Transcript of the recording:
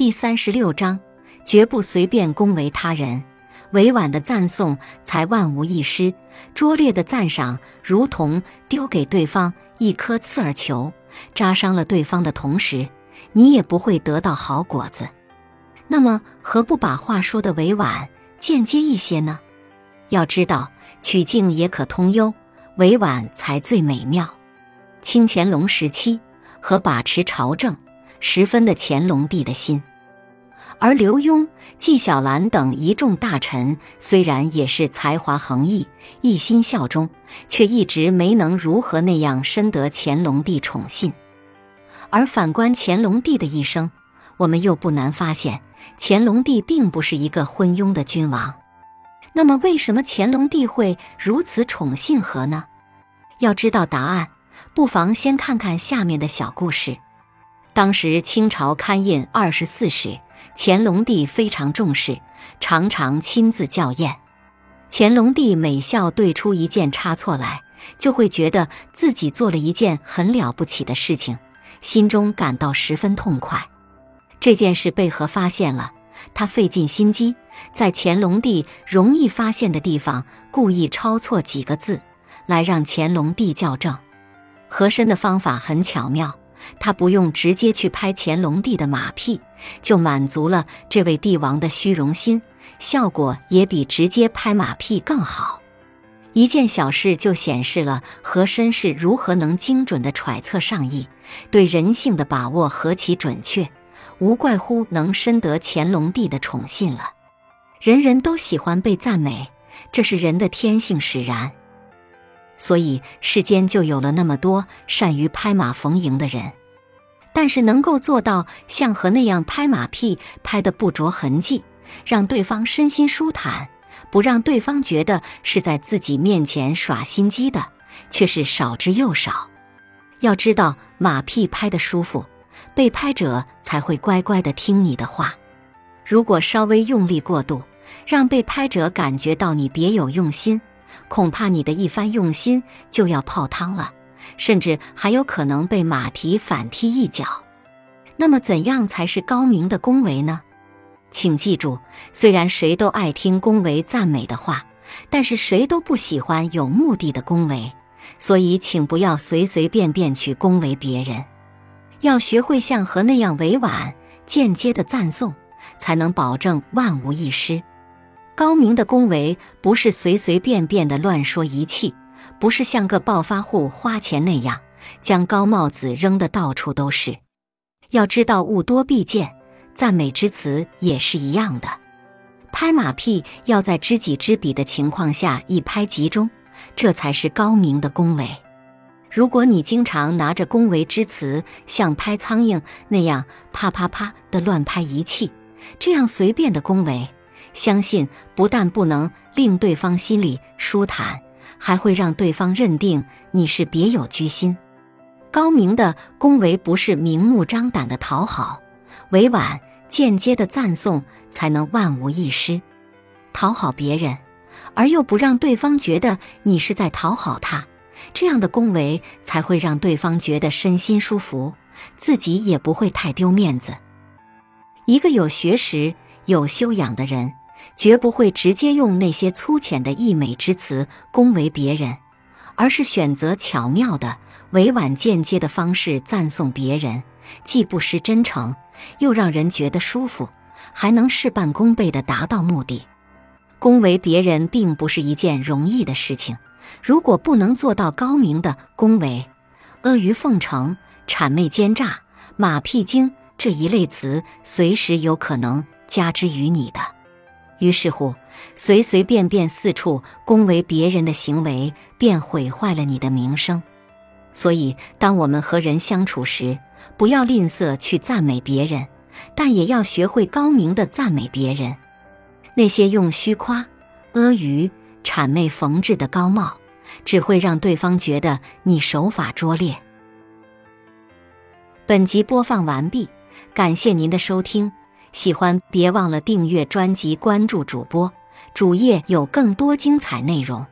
第三十六章，绝不随便恭维他人，委婉的赞颂才万无一失。拙劣的赞赏，如同丢给对方一颗刺耳球，扎伤了对方的同时，你也不会得到好果子。那么，何不把话说的委婉、间接一些呢？要知道，曲径也可通幽，委婉才最美妙。清乾隆时期和把持朝政十分的乾隆帝的心。而刘墉、纪晓岚等一众大臣，虽然也是才华横溢、一心效忠，却一直没能如何那样深得乾隆帝宠信。而反观乾隆帝的一生，我们又不难发现，乾隆帝并不是一个昏庸的君王。那么，为什么乾隆帝会如此宠信和呢？要知道答案，不妨先看看下面的小故事。当时清朝刊印二十四史。乾隆帝非常重视，常常亲自校验。乾隆帝每校对出一件差错来，就会觉得自己做了一件很了不起的事情，心中感到十分痛快。这件事被何发现了？他费尽心机，在乾隆帝容易发现的地方故意抄错几个字，来让乾隆帝校正。和珅的方法很巧妙。他不用直接去拍乾隆帝的马屁，就满足了这位帝王的虚荣心，效果也比直接拍马屁更好。一件小事就显示了和珅是如何能精准地揣测上意，对人性的把握何其准确，无怪乎能深得乾隆帝的宠信了。人人都喜欢被赞美，这是人的天性使然。所以世间就有了那么多善于拍马逢迎的人，但是能够做到像和那样拍马屁拍得不着痕迹，让对方身心舒坦，不让对方觉得是在自己面前耍心机的，却是少之又少。要知道，马屁拍得舒服，被拍者才会乖乖的听你的话。如果稍微用力过度，让被拍者感觉到你别有用心。恐怕你的一番用心就要泡汤了，甚至还有可能被马蹄反踢一脚。那么，怎样才是高明的恭维呢？请记住，虽然谁都爱听恭维赞美的话，但是谁都不喜欢有目的的恭维。所以，请不要随随便便去恭维别人，要学会像和那样委婉、间接的赞颂，才能保证万无一失。高明的恭维不是随随便便的乱说一气，不是像个暴发户花钱那样将高帽子扔得到处都是。要知道物多必贱，赞美之词也是一样的。拍马屁要在知己知彼的情况下一拍即中，这才是高明的恭维。如果你经常拿着恭维之词像拍苍蝇那样啪啪啪的乱拍一气，这样随便的恭维。相信不但不能令对方心里舒坦，还会让对方认定你是别有居心。高明的恭维不是明目张胆的讨好，委婉间接的赞颂才能万无一失。讨好别人，而又不让对方觉得你是在讨好他，这样的恭维才会让对方觉得身心舒服，自己也不会太丢面子。一个有学识、有修养的人。绝不会直接用那些粗浅的溢美之词恭维别人，而是选择巧妙的、委婉间接的方式赞颂别人，既不失真诚，又让人觉得舒服，还能事半功倍地达到目的。恭维别人并不是一件容易的事情，如果不能做到高明的恭维，阿谀奉承、谄媚奸诈、马屁精这一类词，随时有可能加之于你的。于是乎，随随便便四处恭维别人的行为，便毁坏了你的名声。所以，当我们和人相处时，不要吝啬去赞美别人，但也要学会高明的赞美别人。那些用虚夸、阿谀、谄媚缝制的高帽，只会让对方觉得你手法拙劣。本集播放完毕，感谢您的收听。喜欢别忘了订阅专辑，关注主播，主页有更多精彩内容。